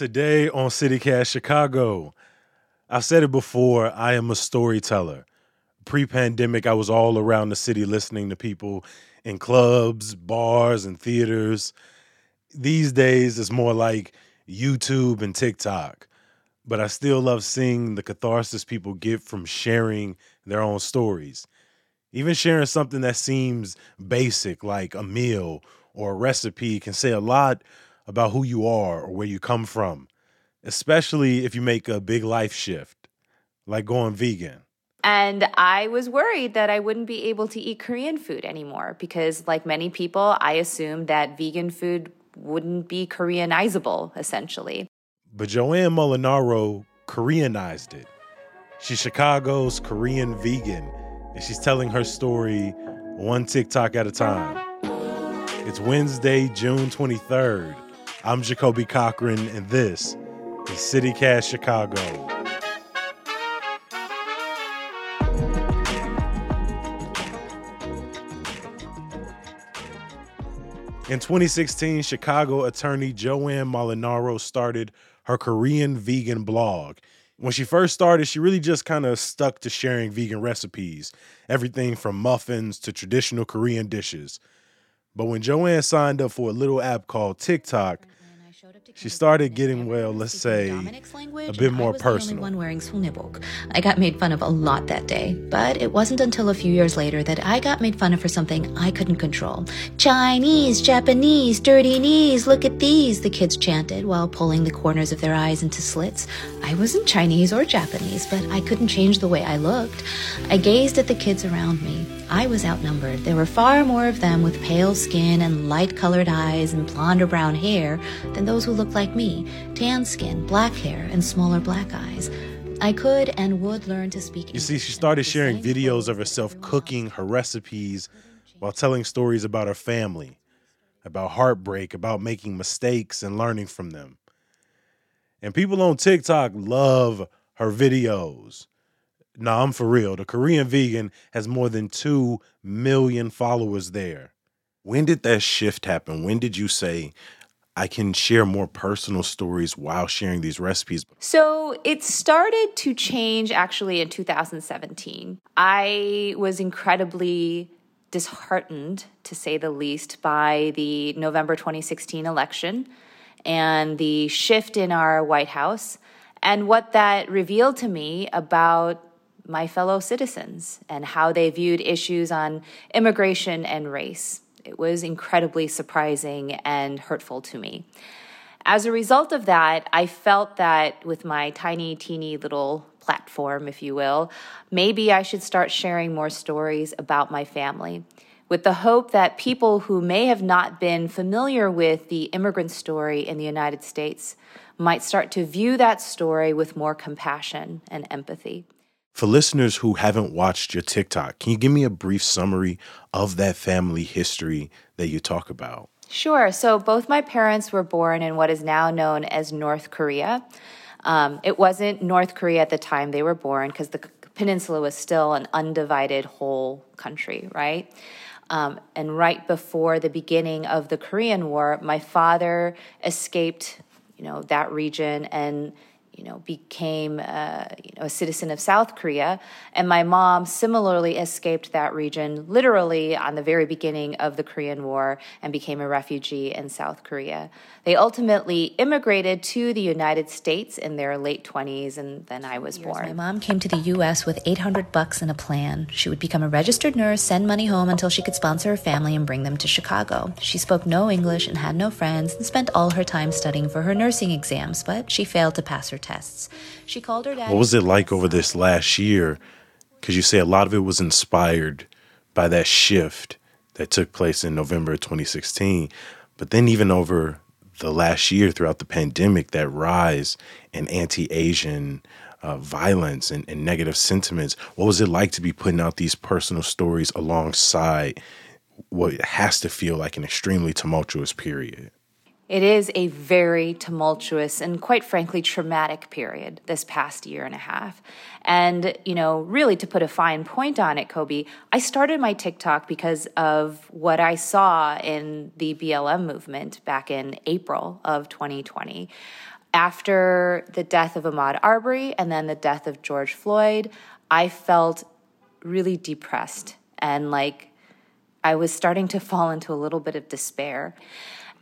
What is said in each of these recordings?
Today on CityCast Chicago, I've said it before, I am a storyteller. Pre pandemic, I was all around the city listening to people in clubs, bars, and theaters. These days, it's more like YouTube and TikTok. But I still love seeing the catharsis people get from sharing their own stories. Even sharing something that seems basic, like a meal or a recipe, can say a lot about who you are or where you come from, especially if you make a big life shift, like going vegan. And I was worried that I wouldn't be able to eat Korean food anymore because, like many people, I assumed that vegan food wouldn't be Koreanizable, essentially. But Joanne Molinaro Koreanized it. She's Chicago's Korean vegan, and she's telling her story one TikTok at a time. It's Wednesday, June 23rd. I'm Jacoby Cochran, and this is CityCast Chicago. In 2016, Chicago attorney Joanne Molinaro started her Korean vegan blog. When she first started, she really just kind of stuck to sharing vegan recipes, everything from muffins to traditional Korean dishes. But when Joanne signed up for a little app called TikTok, she started getting, well, let's say, a bit more personal. one wearing. I got made fun of a lot that day, but it wasn't until a few years later that I got made fun of for something I couldn't control. Chinese, Japanese, dirty knees, look at these, the kids chanted while pulling the corners of their eyes into slits. I wasn't Chinese or Japanese, but I couldn't change the way I looked. I gazed at the kids around me. I was outnumbered. There were far more of them with pale skin and light colored eyes and blonde or brown hair than those who looked like me tan skin, black hair, and smaller black eyes. I could and would learn to speak. You see, she started sharing videos of herself cooking her recipes while telling stories about her family, about heartbreak, about making mistakes and learning from them. And people on TikTok love her videos. Nah, I'm for real. The Korean vegan has more than 2 million followers there. When did that shift happen? When did you say, I can share more personal stories while sharing these recipes? So it started to change actually in 2017. I was incredibly disheartened, to say the least, by the November 2016 election and the shift in our White House and what that revealed to me about my fellow citizens and how they viewed issues on immigration and race. It was incredibly surprising and hurtful to me. As a result of that, I felt that with my tiny, teeny little platform, if you will, maybe I should start sharing more stories about my family with the hope that people who may have not been familiar with the immigrant story in the United States might start to view that story with more compassion and empathy. For listeners who haven't watched your TikTok, can you give me a brief summary of that family history that you talk about? Sure. So, both my parents were born in what is now known as North Korea. Um, it wasn't North Korea at the time they were born because the peninsula was still an undivided whole country, right? Um, and right before the beginning of the Korean War, my father escaped, you know, that region and you know, became uh, you know, a citizen of South Korea. And my mom similarly escaped that region literally on the very beginning of the Korean War and became a refugee in South Korea. They ultimately immigrated to the United States in their late 20s, and then I was born. My mom came to the U.S. with 800 bucks and a plan. She would become a registered nurse, send money home until she could sponsor her family and bring them to Chicago. She spoke no English and had no friends and spent all her time studying for her nursing exams, but she failed to pass her tests. She called her dad. What was it like over this last year? Because you say a lot of it was inspired by that shift that took place in November 2016. But then, even over the last year throughout the pandemic, that rise in anti Asian uh, violence and, and negative sentiments, what was it like to be putting out these personal stories alongside what has to feel like an extremely tumultuous period? It is a very tumultuous and quite frankly traumatic period this past year and a half. And, you know, really to put a fine point on it, Kobe, I started my TikTok because of what I saw in the BLM movement back in April of 2020. After the death of Ahmaud Arbery and then the death of George Floyd, I felt really depressed and like I was starting to fall into a little bit of despair.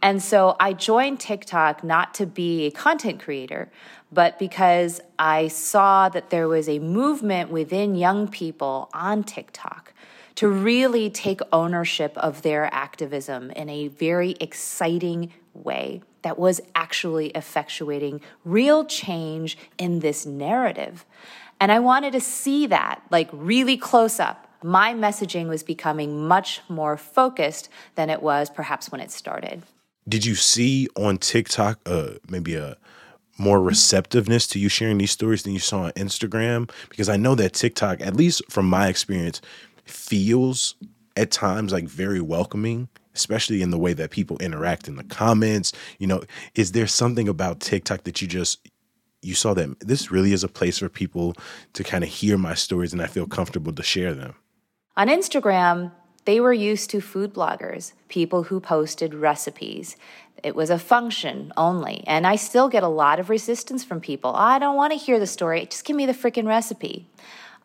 And so I joined TikTok not to be a content creator, but because I saw that there was a movement within young people on TikTok to really take ownership of their activism in a very exciting way that was actually effectuating real change in this narrative. And I wanted to see that like really close up my messaging was becoming much more focused than it was perhaps when it started. Did you see on TikTok uh, maybe a more receptiveness to you sharing these stories than you saw on Instagram? Because I know that TikTok, at least from my experience, feels at times like very welcoming especially in the way that people interact in the comments. You know is there something about tiktok that you just you saw that this really is a place for people to kind of hear my stories and i feel comfortable to share them? On Instagram, they were used to food bloggers, people who posted recipes. It was a function only. And I still get a lot of resistance from people. Oh, I don't want to hear the story. Just give me the freaking recipe.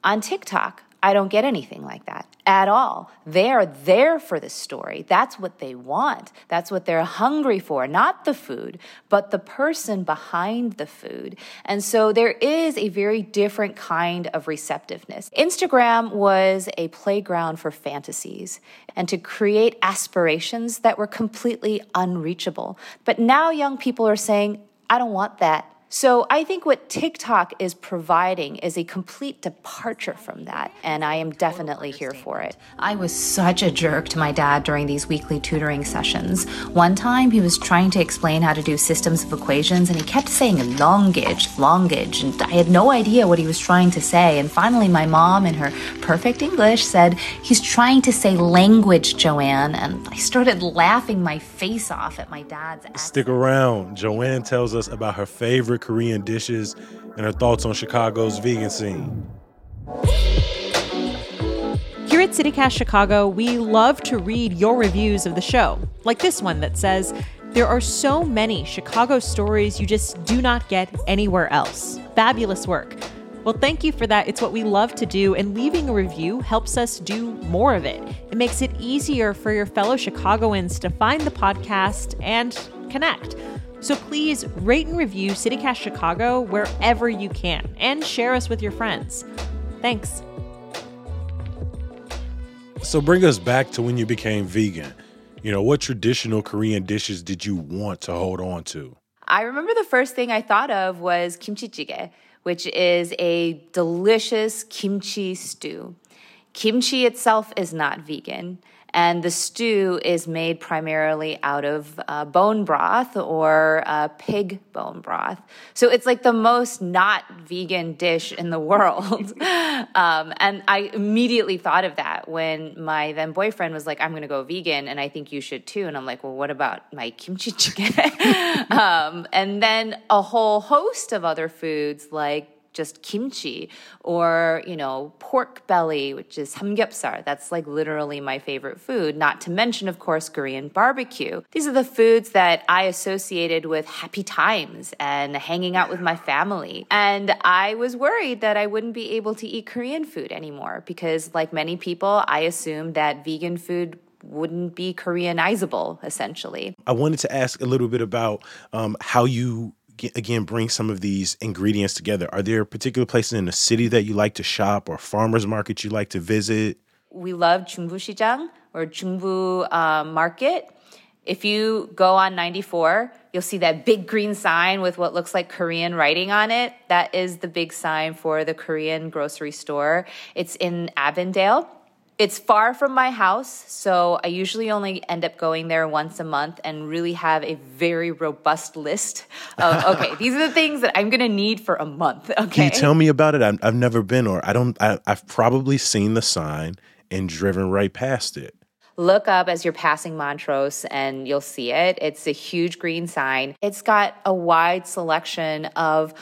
On TikTok, I don't get anything like that at all. They are there for the story. That's what they want. That's what they're hungry for, not the food, but the person behind the food. And so there is a very different kind of receptiveness. Instagram was a playground for fantasies and to create aspirations that were completely unreachable. But now young people are saying, I don't want that. So I think what TikTok is providing is a complete departure from that, and I am definitely here for it. I was such a jerk to my dad during these weekly tutoring sessions. One time he was trying to explain how to do systems of equations, and he kept saying language, language, and I had no idea what he was trying to say. And finally, my mom, in her perfect English, said, He's trying to say language, Joanne. And I started laughing my face off at my dad's accent. Stick around. Joanne tells us about her favorite Korean dishes and her thoughts on Chicago's vegan scene. Here at CityCast Chicago, we love to read your reviews of the show, like this one that says, There are so many Chicago stories you just do not get anywhere else. Fabulous work. Well, thank you for that. It's what we love to do, and leaving a review helps us do more of it. It makes it easier for your fellow Chicagoans to find the podcast and connect. So please rate and review CityCast Chicago wherever you can and share us with your friends. Thanks. So bring us back to when you became vegan. You know, what traditional Korean dishes did you want to hold on to? I remember the first thing I thought of was kimchi jjigae, which is a delicious kimchi stew. Kimchi itself is not vegan. And the stew is made primarily out of uh, bone broth or uh, pig bone broth. So it's like the most not vegan dish in the world. um, and I immediately thought of that when my then boyfriend was like, I'm going to go vegan and I think you should too. And I'm like, well, what about my kimchi jjigae? um, and then a whole host of other foods like just kimchi or, you know, pork belly, which is samgyeopsal. That's like literally my favorite food, not to mention, of course, Korean barbecue. These are the foods that I associated with happy times and hanging out with my family. And I was worried that I wouldn't be able to eat Korean food anymore because, like many people, I assumed that vegan food wouldn't be Koreanizable, essentially. I wanted to ask a little bit about um, how you again bring some of these ingredients together are there particular places in the city that you like to shop or farmers markets you like to visit we love Joong Boo Shijang or Joong Boo uh, Market. If you go on 94, you'll see that big green sign with what looks like Korean writing on it. That is the big sign for the Korean grocery store. It's in Avondale. It's far from my house, so I usually only end up going there once a month and really have a very robust list of okay, these are the things that I'm going to need for a month. Okay. Can you tell me about it? I've, I've never been, or I don't. I, I've probably seen the sign and driven right past it look up as you're passing Montrose and you'll see it. It's a huge green sign. It's got a wide selection of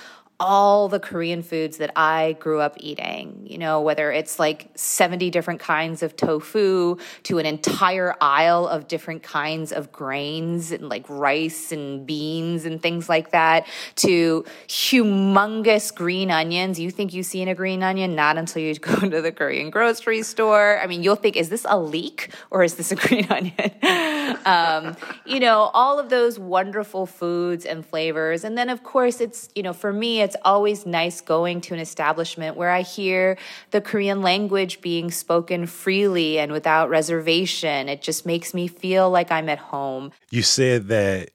all the Korean foods that I grew up eating, you know, whether it's like 70 different kinds of tofu to an entire aisle of different kinds of grains and like rice and beans and things like that, to humongous green onions. You think you see in a green onion, not until you go to the Korean grocery store. I mean, you'll think, is this a leek or is this a green onion? um, you know, all of those wonderful foods and flavors. And then, of course, it's, you know, for me, it's always nice going to an establishment where I hear the Korean language being spoken freely and without reservation. It just makes me feel like I'm at home. You said that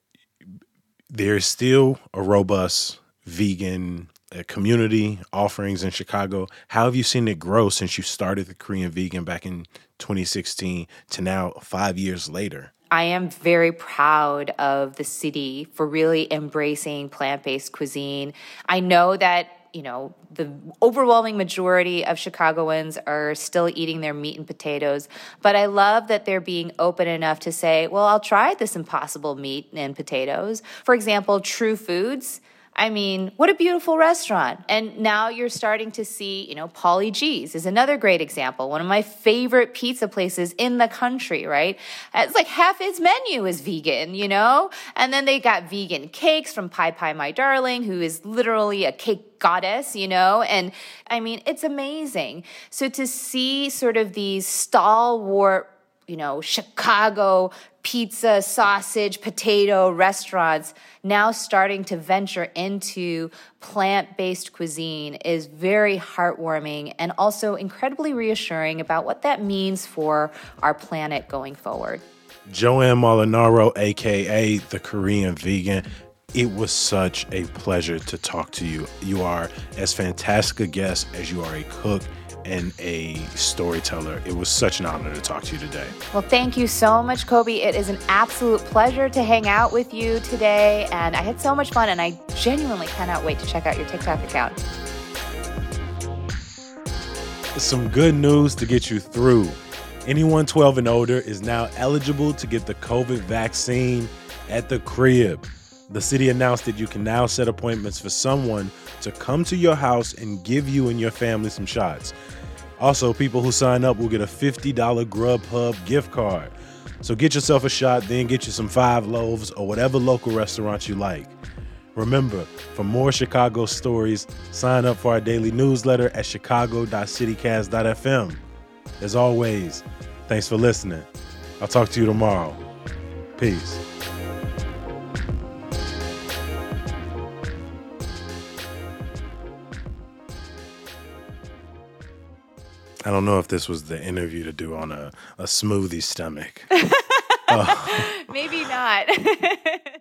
there's still a robust vegan uh, community offerings in Chicago. How have you seen it grow since you started the Korean Vegan back in 2016 to now, five years later? I am very proud of the city for really embracing plant based cuisine. I know that you know, the overwhelming majority of Chicagoans are still eating their meat and potatoes. But I love that they're being open enough to say, well, I'll try this impossible meat and potatoes. For example, True Foods I mean, what a beautiful restaurant. And now you're starting to see, you know, Paulie Gee's is another great example. One of my favorite pizza places in the country, right? It's like half its menu is vegan, you know? And then they got vegan cakes from Pie Pie My Darling, who is literally a cake goddess, you know? And I mean, it's amazing. So to see sort of these stalwart you know, Chicago pizza, sausage, potato restaurants now starting to venture into plant based cuisine is very heartwarming and also incredibly reassuring about what that means for our planet going forward. Joanne Molinaro, aka the Korean vegan. It was such a pleasure to talk to you. You are as fantastic a guest as you are a cook and a storyteller. It was such an honor to talk to you today. Well, thank you so much, Kobe. It is an absolute pleasure to hang out with you today, and I had so much fun, and I genuinely cannot wait to check out your TikTok account. Some good news to get you through. Anyone 12 and older is now eligible to get the COVID vaccine at the crib. The city announced that you can now set appointments for someone to come to your house and give you and your family some shots. Also, people who sign up will get a $50 Grubhub gift card. So get yourself a shot, then get you some five loaves or whatever local restaurant you like. Remember, for more Chicago stories, sign up for our daily newsletter at chicago.citycast.fm. As always, thanks for listening. I'll talk to you tomorrow. Peace. I don't know if this was the interview to do on a, a smoothie stomach. Oh. Maybe not.